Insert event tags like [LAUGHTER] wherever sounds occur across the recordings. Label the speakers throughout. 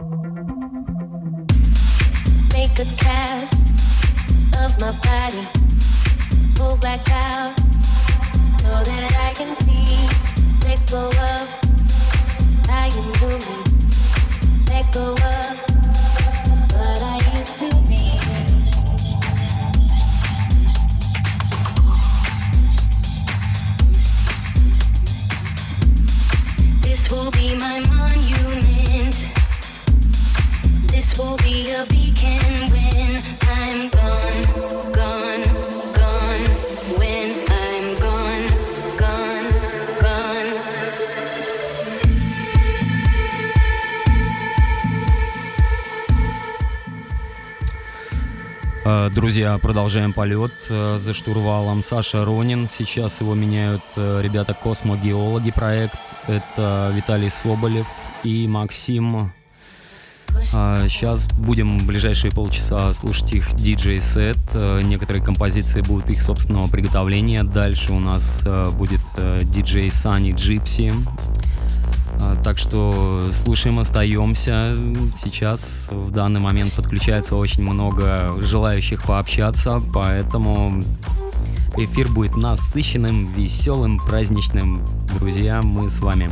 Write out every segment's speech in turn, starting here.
Speaker 1: Make a cast of my body. Pull back out so that I can see. Let go of how you knew me. Let go of what I used to be. This will be my monument.
Speaker 2: Друзья, продолжаем полет э, за штурвалом. Саша Ронин. Сейчас его меняют э, ребята Космогеологи проект. Это Виталий Соболев и Максим. Сейчас будем в ближайшие полчаса слушать их диджей-сет. Э, Некоторые композиции будут их собственного приготовления. Дальше у нас э, будет э, диджей Сани Джипси. А, Так что слушаем, остаемся. Сейчас в данный момент подключается очень много желающих пообщаться, поэтому эфир будет насыщенным, веселым, праздничным. Друзья, мы с вами.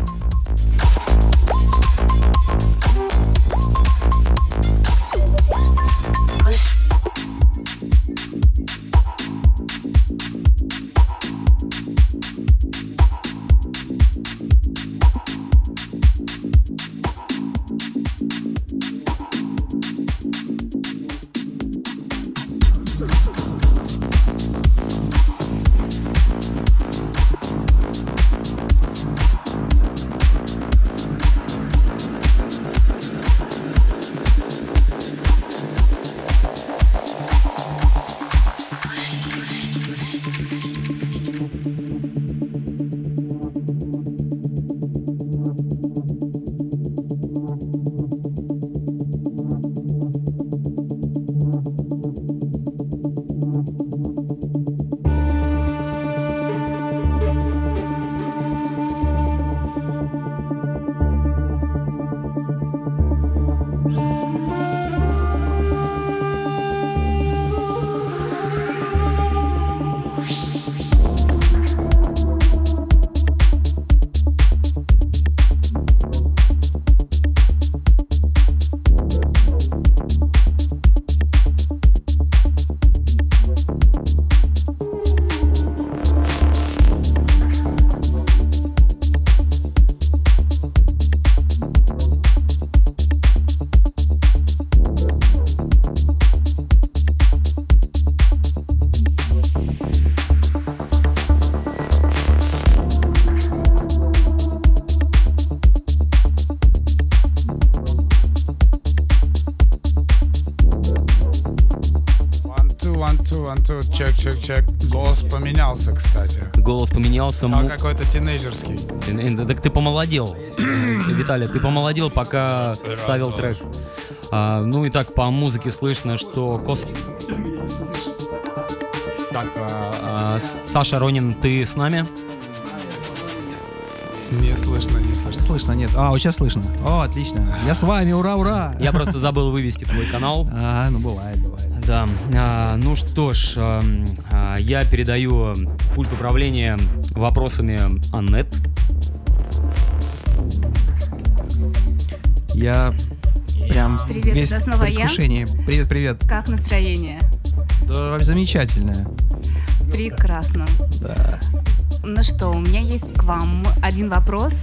Speaker 3: Чек, чек. Голос поменялся, кстати.
Speaker 2: Голос поменялся.
Speaker 3: Стал
Speaker 2: му-
Speaker 3: какой-то тинейджерский.
Speaker 2: Э, да Так ты помолодел, [CLEARS THROAT] Виталий, ты помолодел, пока ставил трек. А, ну и так по музыке слышно, что Кос... Так, а, а, Саша Ронин, ты с нами?
Speaker 3: Не слышно, не слышно.
Speaker 4: Слышно, нет. А, вот сейчас слышно. О, отлично. Я с вами, ура, ура.
Speaker 2: Я просто забыл вывести твой канал.
Speaker 4: А, ну бывает, бывает.
Speaker 2: Да, а, ну что ж, ам, а, я передаю пульт управления вопросами Аннет.
Speaker 4: Я прям
Speaker 5: Привет,
Speaker 4: весь
Speaker 5: это снова
Speaker 4: в
Speaker 5: я?
Speaker 4: предвкушении. Привет, привет.
Speaker 5: Как настроение?
Speaker 4: Да, замечательное.
Speaker 5: Прекрасно.
Speaker 4: Да.
Speaker 5: Ну что, у меня есть к вам один вопрос.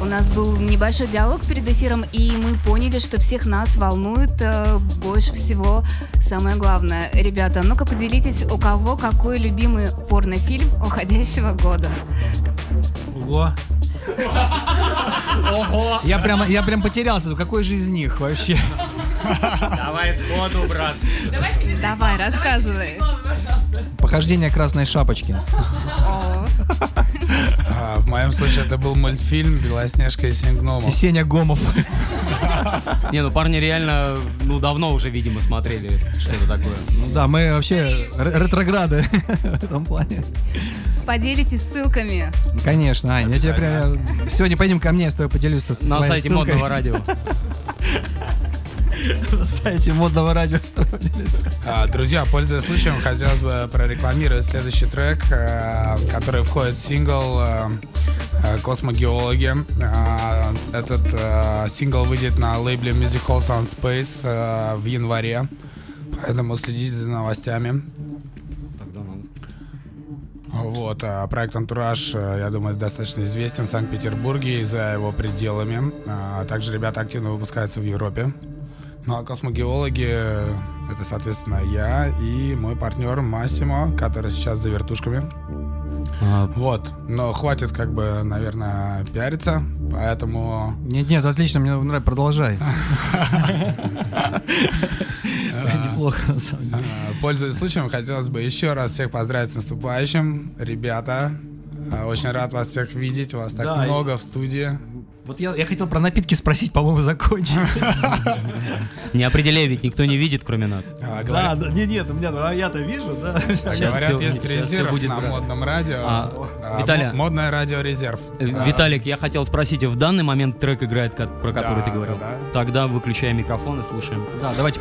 Speaker 5: У нас был небольшой диалог перед эфиром, и мы поняли, что всех нас волнует э, больше всего самое главное. Ребята, ну-ка поделитесь, у кого какой любимый порнофильм уходящего года.
Speaker 4: Ого. Ого. Я прям, я прям потерялся. Какой же из них вообще?
Speaker 2: Давай сходу, брат.
Speaker 5: Давай, рассказывай.
Speaker 4: Похождение красной шапочки.
Speaker 5: О,
Speaker 3: А, в моем случае это был мультфильм «Белоснежка и семь
Speaker 4: И
Speaker 3: гномов».
Speaker 4: Сеня Гомов.
Speaker 2: Не, ну парни реально, ну давно уже, видимо, смотрели, что это такое.
Speaker 4: Ну да, мы вообще ре- ретрограды в этом плане.
Speaker 5: Поделитесь ссылками.
Speaker 4: Конечно, Ань, я тебе прям... Сегодня пойдем ко мне, я с тобой поделюсь со
Speaker 2: На
Speaker 4: своей
Speaker 2: сайте
Speaker 4: ссылкой.
Speaker 2: модного радио. [LAUGHS] [LAUGHS]
Speaker 4: На сайте модного радио.
Speaker 3: А, Друзья, пользуясь случаем, хотелось бы прорекламировать следующий трек, э, который входит в сингл э, э, «Космогеологи». А, Этот сингл выйдет на лейбле Music Hall Sound Space в январе, поэтому следите за новостями. Вот, а проект «Антураж», я думаю, достаточно известен в Санкт-Петербурге и за его пределами. А Также ребята активно выпускаются в Европе. Ну а космогеологи это, соответственно, я и мой партнер Массимо, который сейчас за вертушками.
Speaker 2: А,
Speaker 3: Вот. Но хватит, как бы, наверное, пиариться, поэтому
Speaker 4: Нет, нет, отлично, мне нравится, продолжай. [LAUGHS] Неплохо, на самом деле.
Speaker 3: э, пользуясь случаем, хотелось бы еще раз всех поздравить с наступающим. Ребята, э, очень рад вас всех видеть, вас так много в студии.
Speaker 4: Вот я, я хотел про напитки спросить, по-моему, закончили.
Speaker 2: Не определяй, ведь никто не видит, кроме нас.
Speaker 3: А,
Speaker 4: Да, да, нет, нет, у меня, а я-то вижу, да.
Speaker 2: Сейчас
Speaker 3: говорят, есть резерв
Speaker 2: будет,
Speaker 3: на модном радио.
Speaker 2: А,
Speaker 3: А,
Speaker 2: Виталий,
Speaker 3: мо- модное радио резерв.
Speaker 2: Э, Виталик, я хотел спросить, в данный момент трек играет, про который ты говорил?
Speaker 3: да, да.
Speaker 2: Тогда выключаем микрофон и слушаем.
Speaker 4: Да, давайте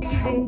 Speaker 6: Thank
Speaker 2: you.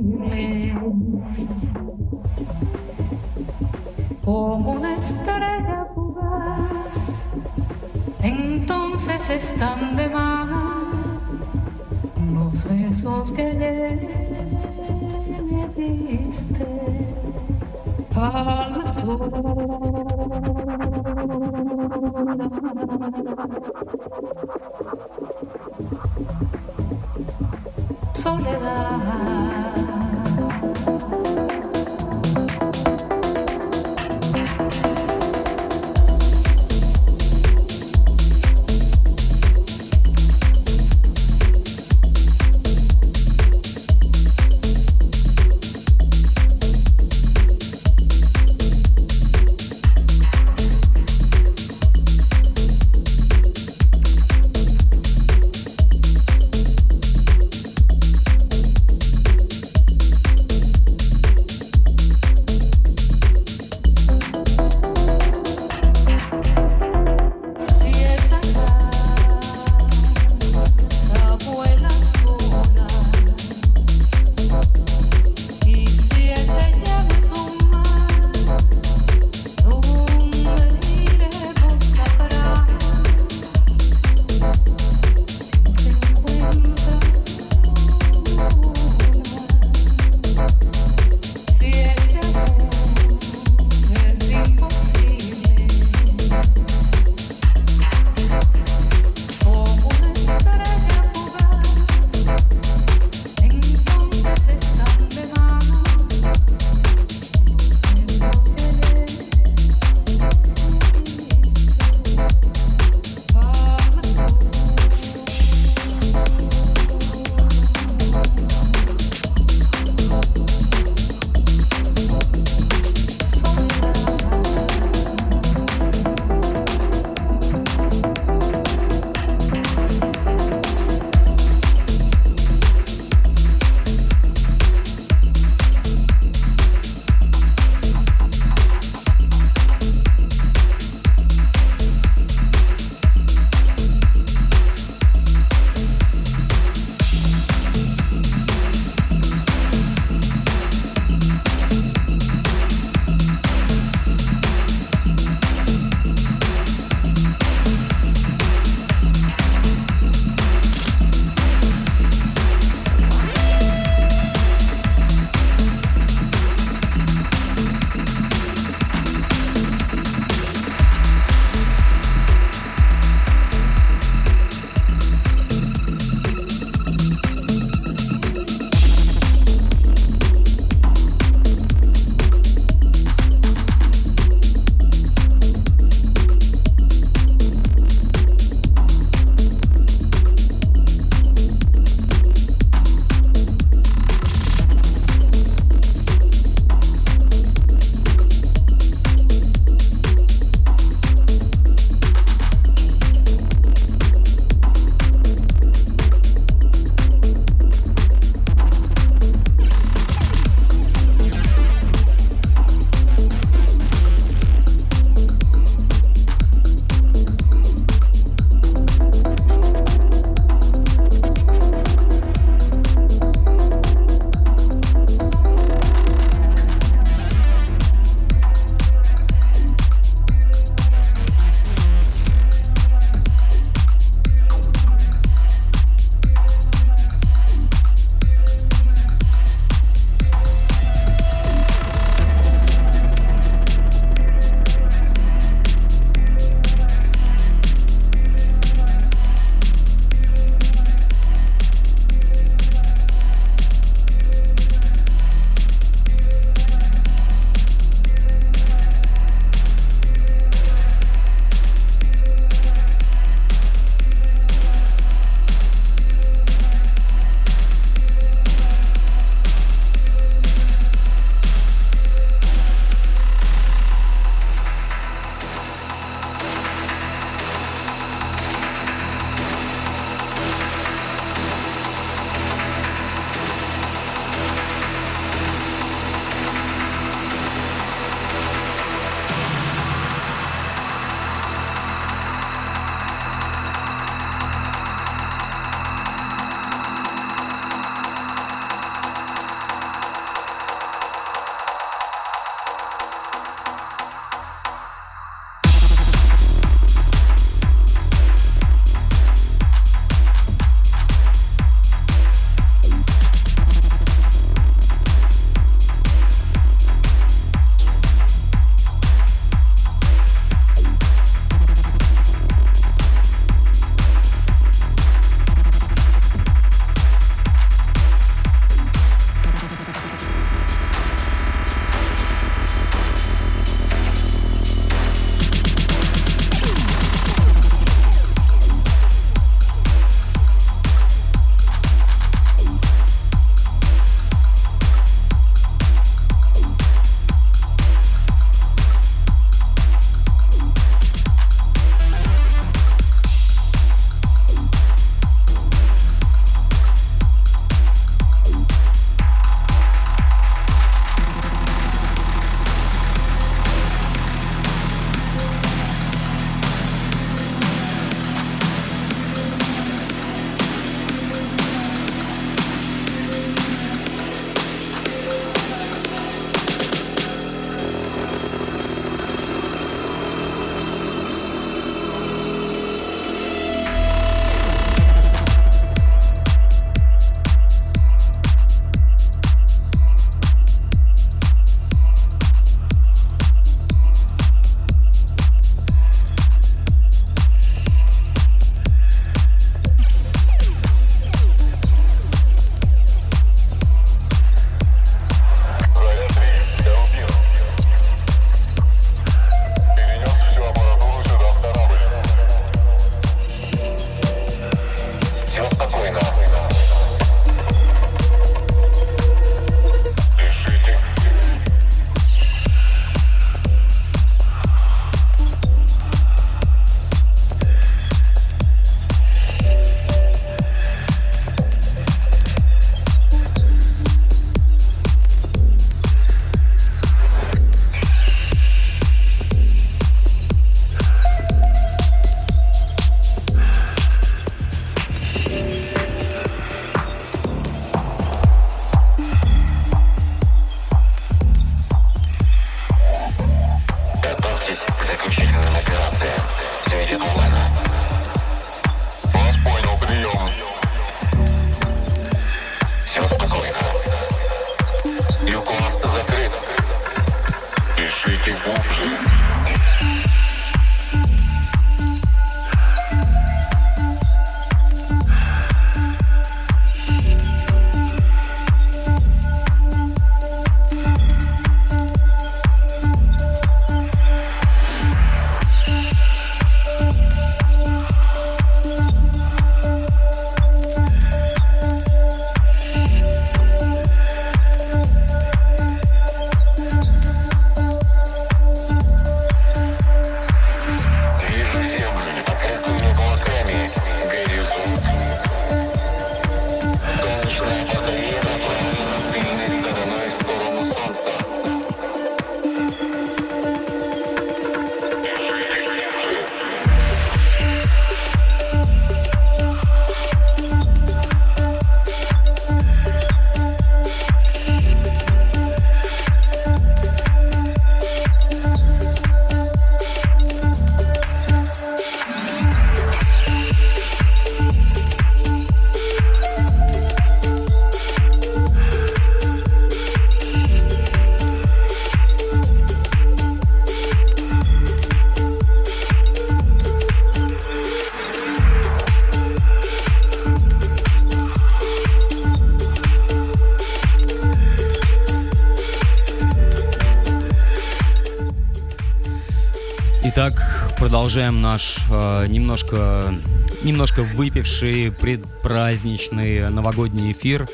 Speaker 2: Продолжаем наш э, немножко, немножко выпивший предпраздничный новогодний эфир.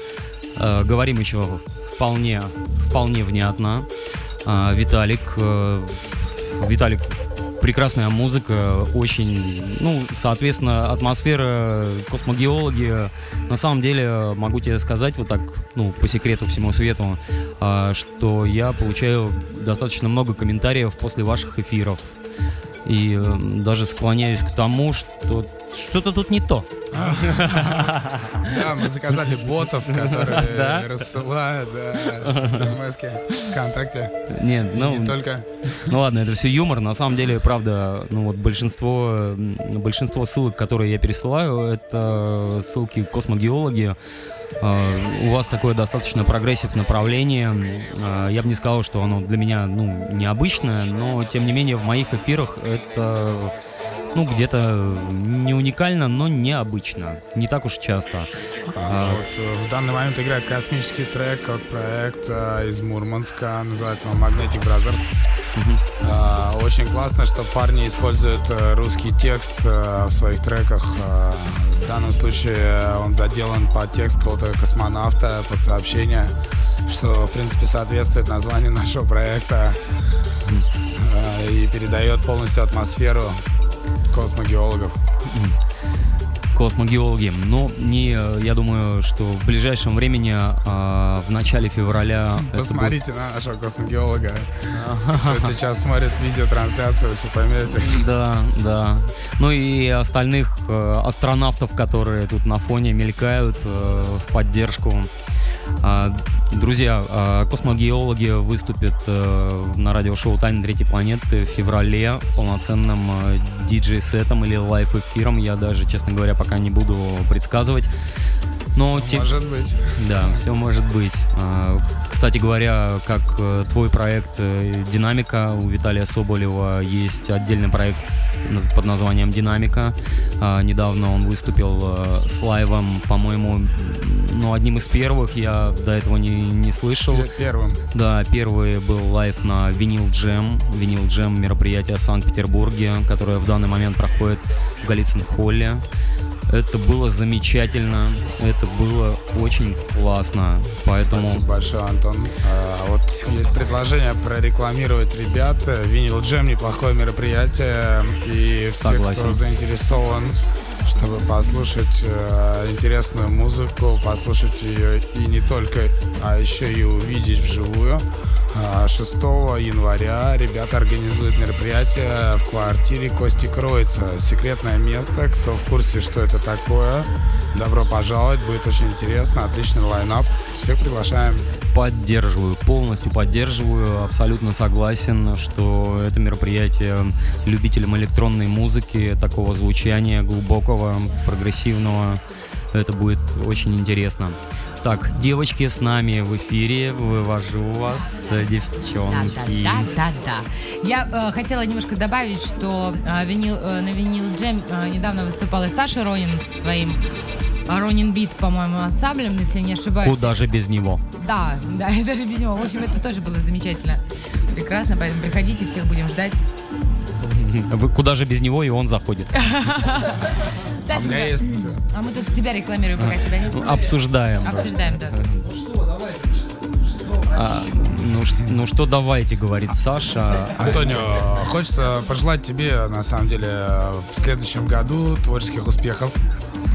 Speaker 2: Э, говорим еще вполне, вполне внятно. Э, Виталик, э, Виталик, прекрасная музыка, очень, ну, соответственно, атмосфера, космогеологи. На самом деле, могу тебе сказать вот так, ну, по секрету всему свету, э, что я получаю достаточно много комментариев после ваших эфиров. И э, даже склоняюсь к тому, что что-то тут не то. [LAUGHS]
Speaker 3: Да, мы заказали ботов, [LAUGHS] которые рассылают смс ВКонтакте.
Speaker 2: Нет, ну,
Speaker 3: не только.
Speaker 2: ну ладно, это все юмор. На самом деле, правда, ну вот большинство, большинство ссылок, которые я пересылаю, это ссылки космогеологи. А, У вас такое достаточно progressive направление. А, Я бы не сказал, что оно для меня ну, необычное, но тем не менее в моих эфирах это ну, где-то не уникально, но необычно. Не так уж часто.
Speaker 3: А, Вот э, в данный момент играет космический трек от проекта из Мурманска, называется он Magnetic Brothers. А, Очень классно, что парни используют э, русский текст э, в своих треках. А, В данном случае он заделан под текст какого-то космонавта, под сообщение, что, в принципе, соответствует названию нашего проекта а, и передает полностью атмосферу космогеологов.
Speaker 2: Космогеологи. Но не, я думаю, что в ближайшем времени, а, в начале февраля... [LAUGHS] это будет-
Speaker 3: Посмотрите на нашего космогеолога. Кто сейчас смотрит видеотрансляцию, все поймете. [LAUGHS]
Speaker 2: Да, да. Ну и остальных э, астронавтов, которые тут на фоне мелькают э, в поддержку. А, друзья, а, космогеологи выступят э, на радиошоу «Тайны третьей планеты» в феврале с полноценным э, диджей-сетом или лайв-эфиром. Я даже, честно говоря, пока не буду предсказывать. Но те-
Speaker 3: Может быть.
Speaker 2: да, все может быть. А, Кстати говоря, как э, твой проект «Динамика», у Виталия Соболева есть отдельный проект под названием «Динамика». Недавно он выступил с лайвом, по-моему, ну, одним из первых, я до этого не, не слышал.
Speaker 3: Первым.
Speaker 2: Да, первый был лайв на Vinyl Jam. Vinyl Jam мероприятие в Санкт-Петербурге, которое в данный момент проходит в Голицын-холле. Это было замечательно, это было очень классно, поэтому...
Speaker 3: Спасибо большое, Антон. А, вот есть предложение прорекламировать ребят. Винил Джем неплохое мероприятие. И все,
Speaker 2: Согласен.
Speaker 3: кто заинтересован, чтобы послушать э, интересную музыку, послушать ее и не только, а еще и увидеть вживую. А, 6 января ребята организуют мероприятие в квартире Кости Кроица. Секретное место. Кто в курсе, что это такое, добро пожаловать. Будет очень интересно. Отличный лайнап. Всех приглашаем.
Speaker 2: Поддерживаю, полностью поддерживаю, абсолютно согласен, что это мероприятие любителям электронной музыки, такого звучания глубокого, прогрессивного. Это будет очень интересно. Так, девочки с нами в эфире, вывожу вас, э, девчонки.
Speaker 7: Да, да, да, да. Я э, хотела немножко добавить, что э, винил, э, на винил джем э, недавно выступала Саша Ронин со своим э, Ронин Бит, по-моему, ансамблем, если не ошибаюсь.
Speaker 2: Куда же без него?
Speaker 7: Да, [LAUGHS] да, и даже без него. В общем, это тоже было замечательно. Прекрасно, поэтому приходите, всех будем ждать.
Speaker 2: Вы- Куда же без него, и он заходит. [LAUGHS]
Speaker 3: А у меня есть...
Speaker 7: а мы тут тебя рекламируем, пока тебя нет.
Speaker 2: Обсуждаем. да.
Speaker 7: Обсуждаем, да.
Speaker 2: А, ну, ну что давайте, говорит Саша.
Speaker 3: Антонио, хочется пожелать тебе, на самом деле, в следующем году творческих успехов.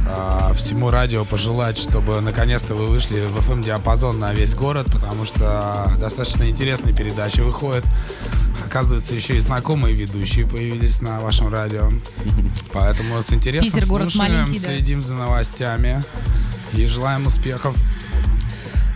Speaker 3: А, Всему радио пожелать, чтобы наконец-то вы вышли в FM-диапазон на весь город, потому что достаточно интересные передачи выходят. Оказывается, еще и знакомые ведущие появились на вашем радио. Поэтому с интересом
Speaker 7: Питер город
Speaker 3: слушаем,
Speaker 7: маленький, да.
Speaker 3: следим за новостями и желаем успехов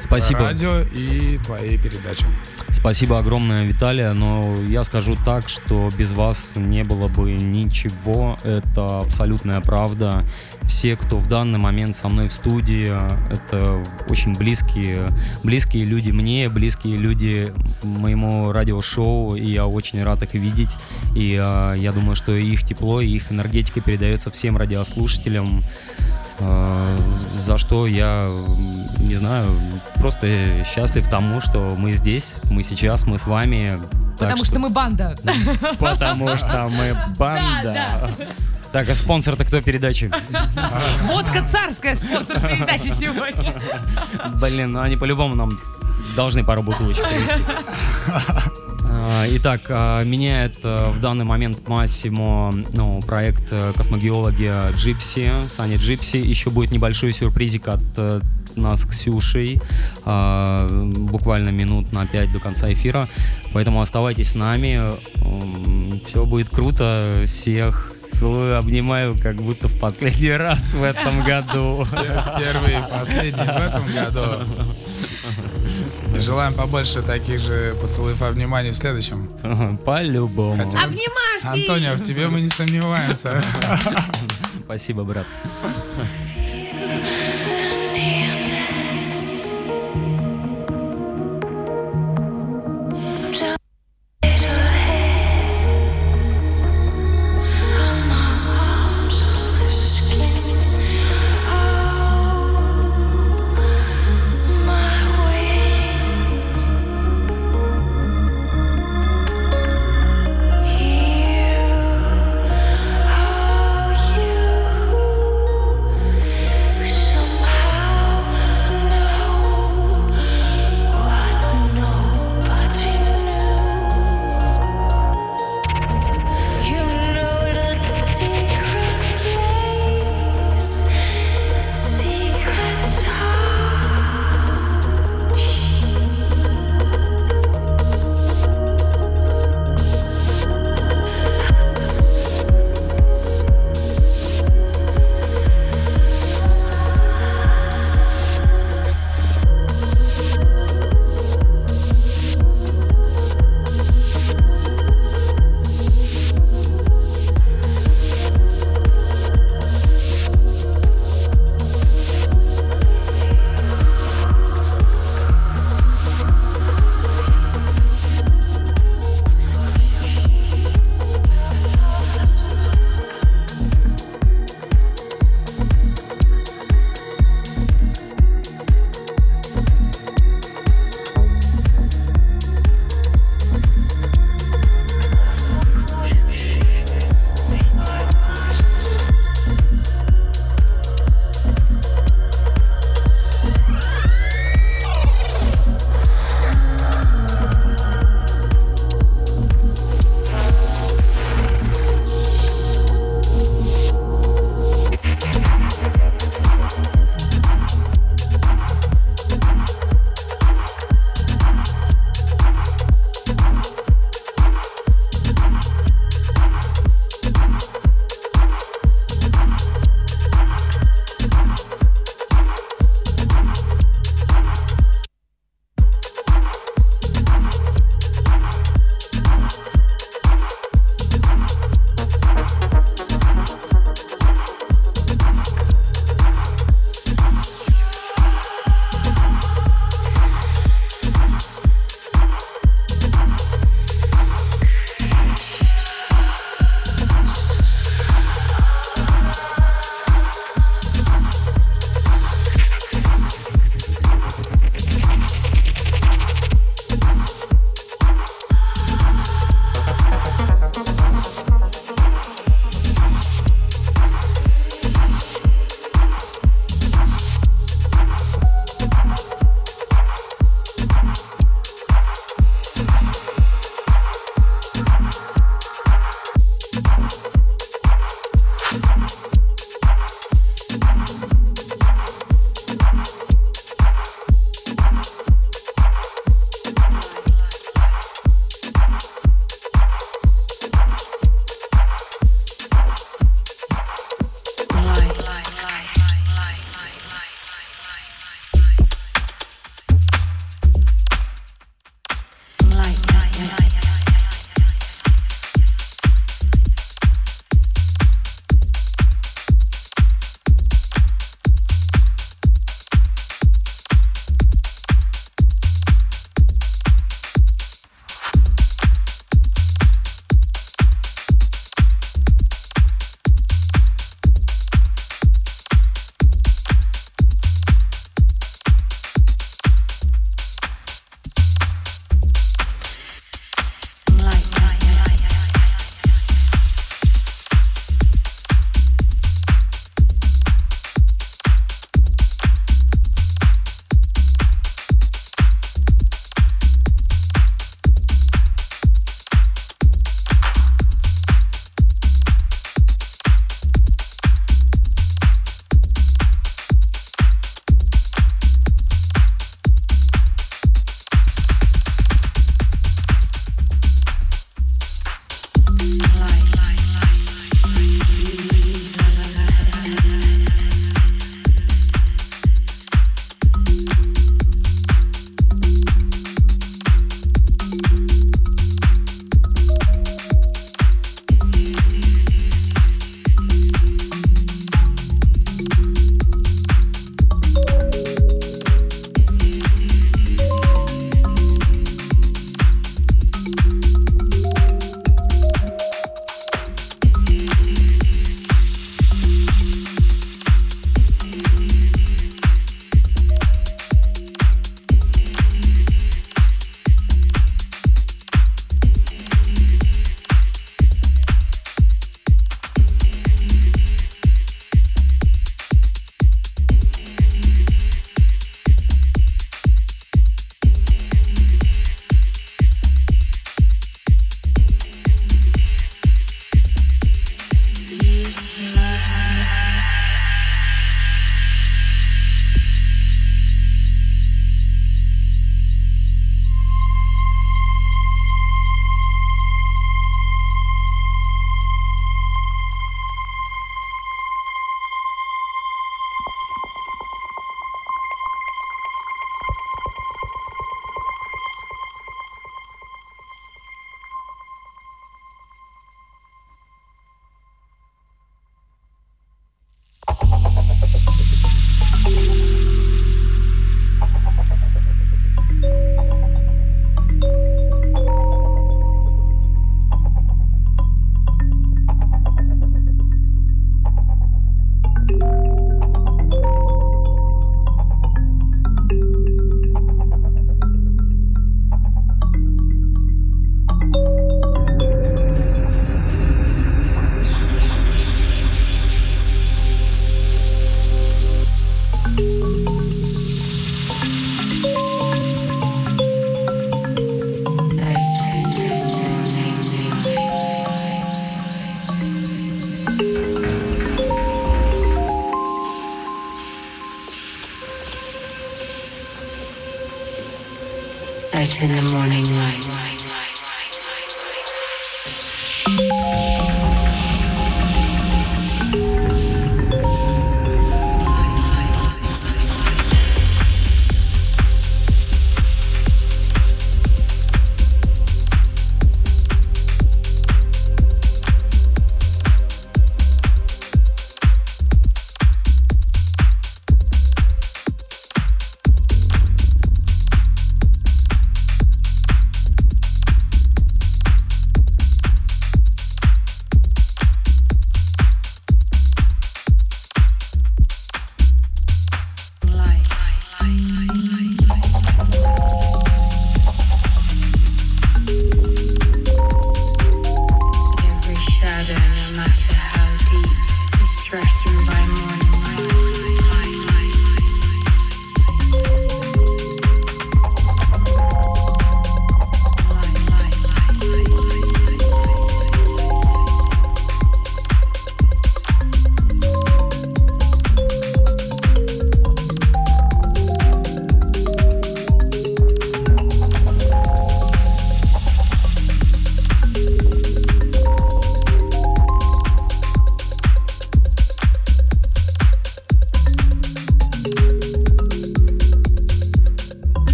Speaker 2: Спасибо.
Speaker 3: радио и твоей передаче.
Speaker 2: Спасибо огромное, Виталия, но я скажу так, что без вас не было бы ничего, это абсолютная правда. Все, кто в данный момент со мной в студии, это очень близкие, близкие люди мне, близкие люди моему радиошоу, и я очень рад их видеть. И а, я думаю, что их тепло и их энергетика передается всем радиослушателям. Э, за что я, не знаю, просто счастлив тому, что мы здесь, мы сейчас, мы с вами.
Speaker 7: Потому что мы банда.
Speaker 2: Потому что мы [LAUGHS] банда. Так, а спонсор-то кто передачи? [LAUGHS]
Speaker 7: Водка царская спонсор передачи сегодня.
Speaker 2: Блин, ну они по-любому нам должны пару бутылочек привезти. [LAUGHS] А, Итак, а, меняет а, в данный момент Массимо ну, проект э, космогеологи Джипси, Саня Джипси. Еще будет небольшой сюрпризик от э, нас с Ксюшей. Буквально минут на 5 до конца эфира. Поэтому оставайтесь с нами. Все будет круто. Всех целую, обнимаю, как будто в последний раз в этом [LAUGHS] году.
Speaker 3: Первый и последний в этом году. И желаем побольше таких же поцелуев и обниманий в следующем. [LAUGHS]
Speaker 2: По-любому.
Speaker 3: Хотя-
Speaker 7: Обнимашки!
Speaker 3: Антонио, в тебе мы не сомневаемся. [LAUGHS]
Speaker 2: Спасибо, брат.
Speaker 5: Э,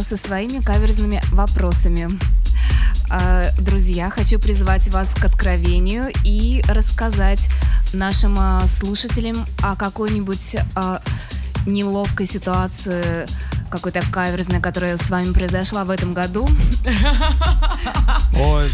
Speaker 5: со своими каверзными вопросами. Э, Друзья, хочу призвать вас к откровению и рассказать нашим э, слушателям о какой-нибудь э, неловкой ситуации, какой-то каверзной, которая с вами произошла в этом году.
Speaker 4: Ой,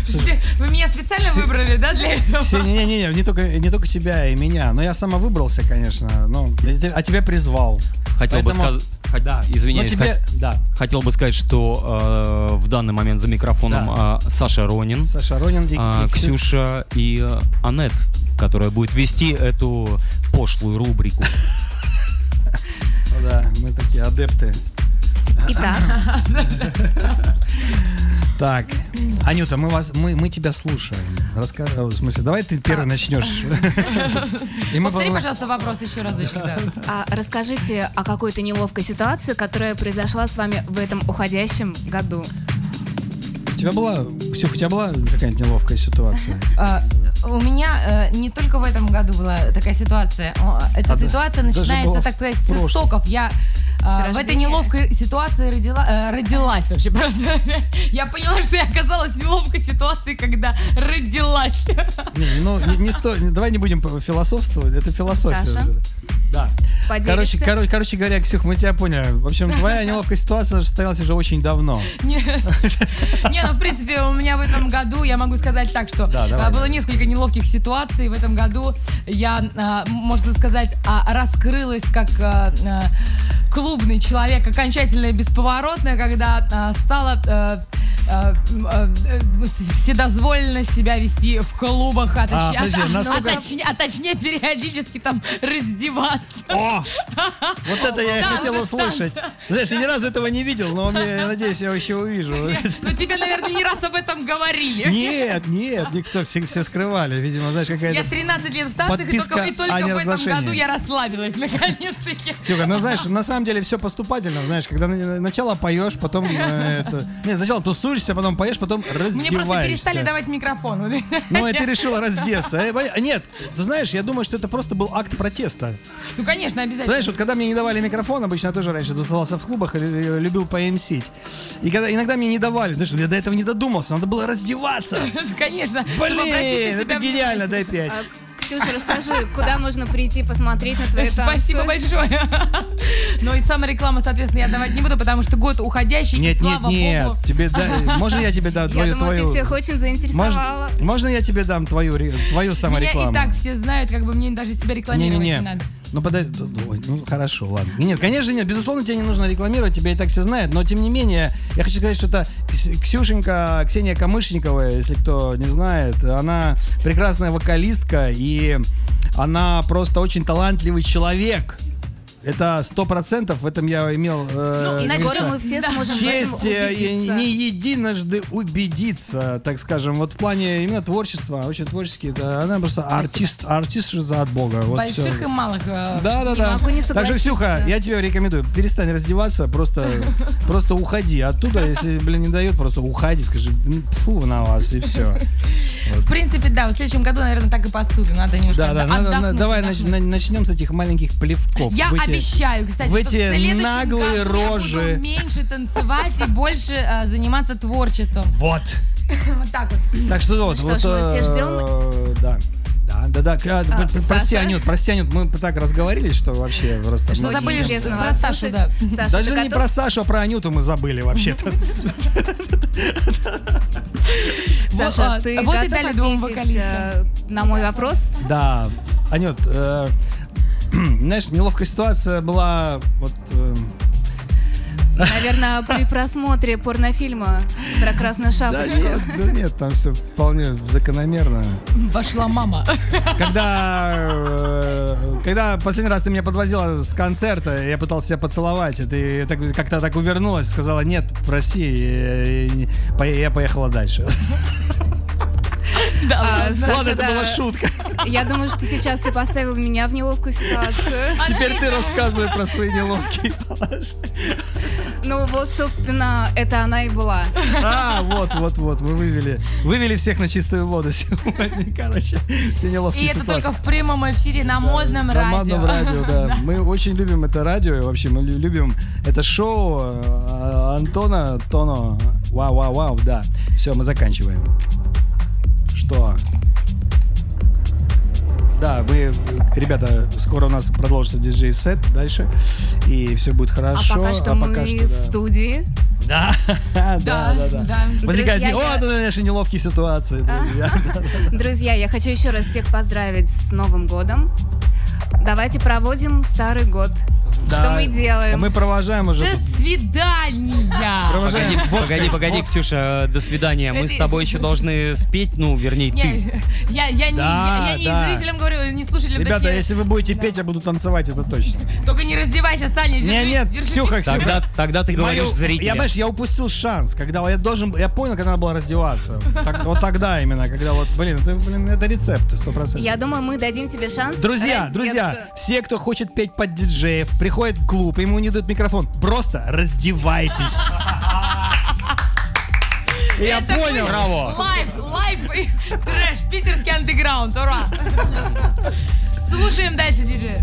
Speaker 7: Вы меня специально
Speaker 4: Все-
Speaker 7: выбрали, да, для этого?
Speaker 4: все, не, не, не, не только не только тебя и меня, но я сама выбрался, конечно, ну, те- а тебя призвал.
Speaker 2: Хотел бы
Speaker 4: Поэтому-
Speaker 2: сказать... хот-
Speaker 4: Да.
Speaker 2: Извиняюсь,
Speaker 4: Ну, тебе, да.
Speaker 2: хот- хотел бы сказать, что э, в данный момент за микрофоном э, Саша Ронин,
Speaker 4: Саша Ронин и,
Speaker 2: а,
Speaker 4: и Ксю-
Speaker 2: Ксюша и э, Анет, которая будет вести эту пошлую рубрику. [LAUGHS]
Speaker 4: Ну да, мы такие адепты.
Speaker 5: Итак, [LAUGHS] [LAUGHS]
Speaker 4: Так, Анюта, мы вас, мы, мы тебя слушаем. Расскажи, в смысле, давай ты первый начнешь. [LAUGHS] И мы
Speaker 7: Повтори, пожалуйста, вопрос еще разочек. да.
Speaker 5: а расскажите о какой-то неловкой ситуации, которая произошла с вами в этом уходящем году.
Speaker 4: У тебя была, Ксюх, у тебя была какая-нибудь неловкая ситуация?
Speaker 7: А, У меня э, не только в этом году была такая ситуация. Эта
Speaker 4: А, да.
Speaker 7: ситуация
Speaker 4: Даже
Speaker 7: начинается, так сказать, с истоков. Я э, в этой неловкой ситуации родила, э, родилась вообще [LAUGHS] просто. Я поняла, что я оказалась в неловкой ситуации, когда родилась.
Speaker 4: Не, ну, не, не сто- давай не будем философствовать, это философия.
Speaker 5: Саша?
Speaker 4: Да. Короче,
Speaker 5: Поделишься?
Speaker 4: короче, короче говоря, Ксюх, мы тебя поняли. В общем, твоя неловкая ситуация состоялась уже очень давно.
Speaker 7: Не, не, ну в принципе у меня в этом году, я могу сказать так, что а, было несколько неловких ситуаций. В этом году я, а, можно сказать, а, раскрылась как а, а, клубный человек, окончательно и бесповоротно, когда а, стала а, а, м, а, э, вседозволенно себя вести в клубах, а
Speaker 4: А,
Speaker 7: точнее,
Speaker 4: подожди,
Speaker 7: а-
Speaker 4: насколько-
Speaker 7: а точнее- а точнее периодически там раздеваться.
Speaker 4: О! [LAUGHS] Вот это я и хотел
Speaker 7: ну,
Speaker 4: услышать. Знаешь, я ни разу этого не видел, но я надеюсь, я еще увижу.
Speaker 7: Ну тебе, наверное, не раз об этом говорили.
Speaker 4: Нет, нет, никто, все, все скрывали. Видимо, знаешь,
Speaker 7: Я
Speaker 4: какая-то...
Speaker 7: 13 лет в танцах, и только, и только
Speaker 4: о
Speaker 7: в этом году я расслабилась, наконец-таки.
Speaker 4: Ксюха, ну знаешь, на самом деле все поступательно, знаешь, когда на- начало поешь, потом э, это... Нет, сначала тусуешься, потом поешь, потом
Speaker 7: Мне просто
Speaker 4: раздеваешься.
Speaker 7: перестали давать микрофон. [LAUGHS]
Speaker 4: Ну, и ты решила раздеться. Э, Нет, ты знаешь, я думаю, что это просто был акт протеста.
Speaker 7: Ну, конечно, обязательно.
Speaker 4: Знаешь, вот когда мне не давали микрофон, обычно я тоже раньше тусовался в клубах и э, любил поэмсить. И когда иногда мне не давали, знаешь, я до этого не додумался, надо было раздеваться. [LAUGHS]
Speaker 7: Конечно.
Speaker 4: Блин, это гениально, дай пять.
Speaker 5: Ксюша, расскажи, куда можно прийти посмотреть на твои [LAUGHS] танцы?
Speaker 7: Спасибо большое. [LAUGHS] Но и самореклама, соответственно, я давать не буду, потому что год уходящий, и
Speaker 4: Нет, нет,
Speaker 7: слава
Speaker 4: нет,
Speaker 7: богу.
Speaker 4: тебе да, [LAUGHS] можно я тебе дам
Speaker 5: Я
Speaker 4: твою,
Speaker 5: думаю, ты
Speaker 4: твою-
Speaker 5: всех очень заинтересовала.
Speaker 4: можно, можно я тебе дам твою, твою
Speaker 7: Меня
Speaker 4: саморекламу?
Speaker 7: и так все знают, как бы мне даже себя рекламировать не,
Speaker 4: Не-не-не.
Speaker 7: надо.
Speaker 4: Ну, подожди, ну хорошо, ладно. Нет, конечно, нет, безусловно, тебе не нужно рекламировать, тебя и так все знают, но тем не менее, я хочу сказать, что это Кс- Ксюшенька, Ксения Камышникова, если кто не знает, она прекрасная вокалистка, и она просто очень талантливый человек. Это сто процентов, в этом я имел э,
Speaker 5: Ну, и скоро
Speaker 4: честь-
Speaker 5: мы все
Speaker 7: да.
Speaker 5: сможем
Speaker 4: честь э, не единожды убедиться, так скажем, вот в плане именно творчества, очень творческий, да, она просто артист, артист за от бога. Вот
Speaker 7: Больших
Speaker 4: всё.
Speaker 7: и малых. э,
Speaker 4: Да, да,
Speaker 5: Не
Speaker 4: да.
Speaker 5: могу не
Speaker 4: так же. Ксюха, я тебе рекомендую, перестань раздеваться, просто, [LAUGHS] просто уходи оттуда, если, блин, не дает, просто уходи, скажи, «М, фу на вас, и все. [LAUGHS]
Speaker 7: В принципе, да, в следующем году, наверное, так и поступим. Надо немножко
Speaker 4: Да, да, надо- давай
Speaker 7: отдохнуть.
Speaker 4: начнем с этих маленьких плевков.
Speaker 7: Я
Speaker 4: эти-
Speaker 7: обещаю, кстати,
Speaker 4: в
Speaker 7: что
Speaker 4: эти наглые
Speaker 7: году я
Speaker 4: рожи.
Speaker 7: буду меньше танцевать и больше э, заниматься творчеством.
Speaker 4: Вот. [LAUGHS]
Speaker 7: Вот так вот.
Speaker 4: Так что вот,
Speaker 5: что
Speaker 4: вот,
Speaker 5: ж, мы все
Speaker 4: э,
Speaker 5: ждем.
Speaker 4: Да. Да, да, да. А,
Speaker 5: А,
Speaker 4: прости,
Speaker 5: Саша?
Speaker 4: Анют, прости, Анют, мы так разговорились, что вообще просто...
Speaker 7: Что забыли, что про Сашу, да.
Speaker 5: Саша,
Speaker 4: Даже не
Speaker 5: готов?
Speaker 4: про Сашу, а про Анюту мы забыли вообще-то. [LAUGHS]
Speaker 7: Вот,
Speaker 5: Саша,
Speaker 7: а,
Speaker 5: ты
Speaker 7: вот и
Speaker 5: готов
Speaker 7: дали двум
Speaker 5: ответить,
Speaker 7: вокалистам.
Speaker 5: э, на мой вопрос?
Speaker 4: Да. Анют, э, [CLEARS THROAT] знаешь, неловкая ситуация была вот... э, [LAUGHS]
Speaker 5: Наверное, при просмотре порнофильма про красную
Speaker 4: Да
Speaker 5: шапочку.
Speaker 4: нет, да нет, там все вполне закономерно.
Speaker 7: Вошла мама.
Speaker 4: Когда, э, когда последний раз ты меня подвозила с концерта, я пытался тебя поцеловать, и ты так- как-то так увернулась, сказала, нет, прости, и- и по- я поехала дальше. [LAUGHS]
Speaker 7: Да,
Speaker 5: А,
Speaker 7: ладно.
Speaker 5: Саша,
Speaker 4: Ладно, это была шутка.
Speaker 5: Я думаю, что сейчас ты поставил меня в неловкую ситуацию.
Speaker 4: Теперь ты рассказывай про свои неловкие положения.
Speaker 5: Ну вот, собственно, это она и была.
Speaker 4: А, вот, вот, вот, мы вывели, вывели всех на чистую воду сегодня. Короче, все
Speaker 7: И
Speaker 4: неловкие
Speaker 7: это
Speaker 4: ситуации.
Speaker 7: только в прямом эфире на модном
Speaker 4: На
Speaker 7: радио.
Speaker 4: модном радио, [LAUGHS] да. Мы очень любим это радио, и вообще мы лю- любим это шоу э, Антона Тоно. Вау, вау, вау, да. Все, мы заканчиваем. Что? Да, мы, ребята, скоро у нас продолжится диджей-сет дальше, и все будет
Speaker 5: А
Speaker 4: хорошо.
Speaker 5: пока что
Speaker 4: а
Speaker 5: мы
Speaker 4: пока что,
Speaker 5: в
Speaker 4: да.
Speaker 5: студии. [LAUGHS]
Speaker 4: Да, да, да, да.
Speaker 7: да.
Speaker 4: Возникает,
Speaker 5: Друзья,
Speaker 4: о,
Speaker 5: я-
Speaker 4: это наши неловкие ситуации, друзья. [LAUGHS]
Speaker 5: Друзья, я хочу еще раз всех поздравить с Новым годом. Давайте проводим старый год. Что
Speaker 4: Да.
Speaker 5: мы делаем?
Speaker 4: Мы провожаем уже.
Speaker 7: До
Speaker 4: тут-
Speaker 7: свидания!
Speaker 4: Провожаем.
Speaker 2: Погоди, погоди, погоди, Ксюша, до свидания. Мы с тобой еще должны спеть, ну, вернее, ты.
Speaker 7: Не, я, я, не,
Speaker 4: Да,
Speaker 7: я, я не
Speaker 4: да.
Speaker 7: зрителям говорю, не слушателям.
Speaker 4: Ребята,
Speaker 7: точнее.
Speaker 4: если вы будете петь, я буду танцевать, это точно.
Speaker 7: Только не раздевайся, Саня, держи,
Speaker 4: Не, нет,
Speaker 7: держи.
Speaker 4: Ксюха, Ксюха.
Speaker 2: Тогда, тогда ты говоришь
Speaker 4: Мою-
Speaker 2: зрителям.
Speaker 4: Я, понимаешь, я упустил шанс, когда я должен, я понял, когда надо было раздеваться. Так- вот тогда именно, когда вот, блин, это, блин, это рецепт, сто процентов.
Speaker 5: Я думаю, мы дадим тебе шанс.
Speaker 4: Друзья,
Speaker 5: раздеться.
Speaker 4: друзья, все, кто хочет петь под диджеев, приходят в клуб, ему не дают микрофон, просто раздевайтесь. Я
Speaker 7: Это
Speaker 4: понял.
Speaker 2: Браво.
Speaker 7: Лайф, лайф и трэш, питерский андеграунд, ура! Слушаем дальше, диджей.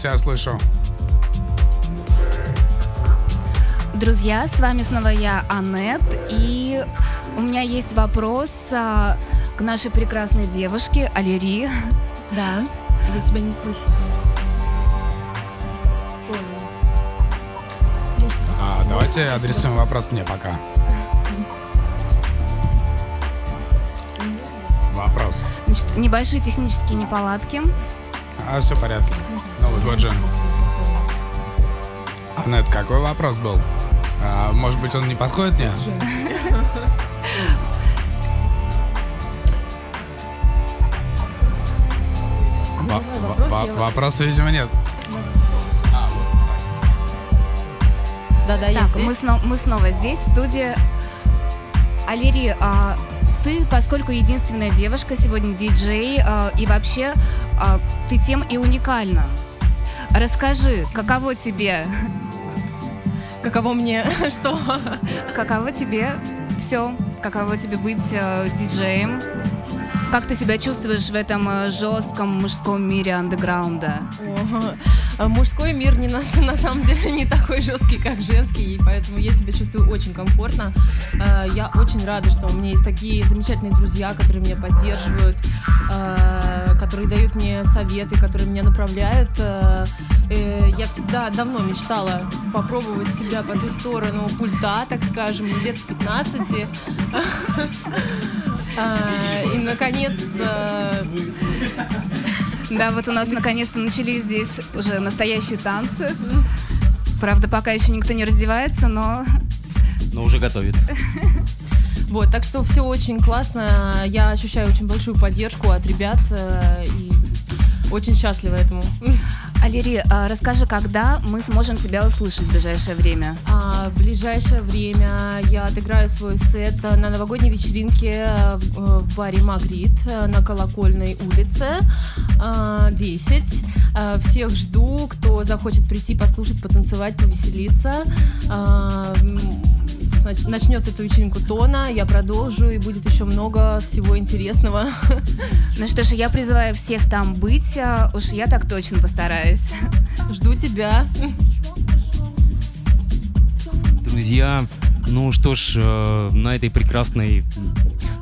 Speaker 3: Вас, я слышу.
Speaker 5: Друзья, с вами снова я, Анет, и у меня есть вопрос а, к нашей прекрасной девушке Алири.
Speaker 8: Да. Я тебя не слышу.
Speaker 3: А, давайте адресуем вопрос мне пока. Вопрос.
Speaker 5: Значит, небольшие технические неполадки.
Speaker 3: А, все в порядке. Год же. Анет, какой вопрос был? А, может быть, он не подходит мне? Во- во- во- Вопроса, видимо, нет.
Speaker 8: Да-да, я
Speaker 5: Так, мы, сно- мы снова здесь, в студии. Алири, а, ты, поскольку единственная девушка сегодня диджей, а, и вообще а, ты тем и уникальна. Расскажи, каково тебе,
Speaker 8: Каково мне, [LAUGHS] что?
Speaker 5: каково тебе все, каково тебе быть э, диджеем? Как ты себя чувствуешь в этом э, жестком мужском мире андеграунда?
Speaker 8: О, Мужской мир не на, на самом деле не такой жесткий, как женский, и поэтому я себя чувствую очень комфортно. Э, Я очень рада, что у меня есть такие замечательные друзья, которые меня поддерживают, э, которые дают мне советы, которые меня направляют. Э, э, Я всегда давно мечтала попробовать себя по ту сторону пульта, так скажем, лет с 15. [LAUGHS] А, И, наконец, э,
Speaker 5: Да, вот у нас наконец-то начались здесь уже настоящие танцы. Правда, пока еще никто не раздевается, но
Speaker 2: Но уже готовит. [LAUGHS]
Speaker 8: Вот, так что все очень классно. Я ощущаю очень большую поддержку от ребят э, и очень счастлива этому.
Speaker 5: Алири, а расскажи, когда мы сможем тебя услышать в ближайшее время?
Speaker 8: А в ближайшее время я отыграю свой сет э, на новогодней вечеринке э, в в баре Магрит на Колокольной улице э, 10. Э, Всех жду, кто захочет прийти послушать, потанцевать, повеселиться. М, значит, Начнет эту вечеринку Тона, я продолжу, и будет еще много всего интересного. [LAUGHS]
Speaker 5: Ну что ж, я призываю всех там быть, а уж я так точно постараюсь. [LAUGHS]
Speaker 8: Жду тебя.
Speaker 2: Друзья, ну что ж, э, на этой прекрасной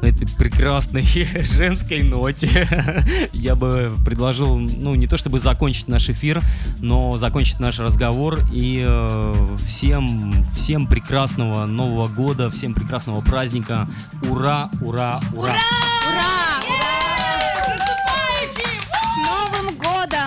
Speaker 2: на этой прекрасной [LAUGHS] женской ноте [LAUGHS] я бы предложил, ну, не то чтобы закончить наш эфир, но закончить наш разговор и э, всем, всем прекрасного Нового года, всем прекрасного праздника. Ура, ура, ура!
Speaker 5: Ура! Ура! Ура! С Новым годом!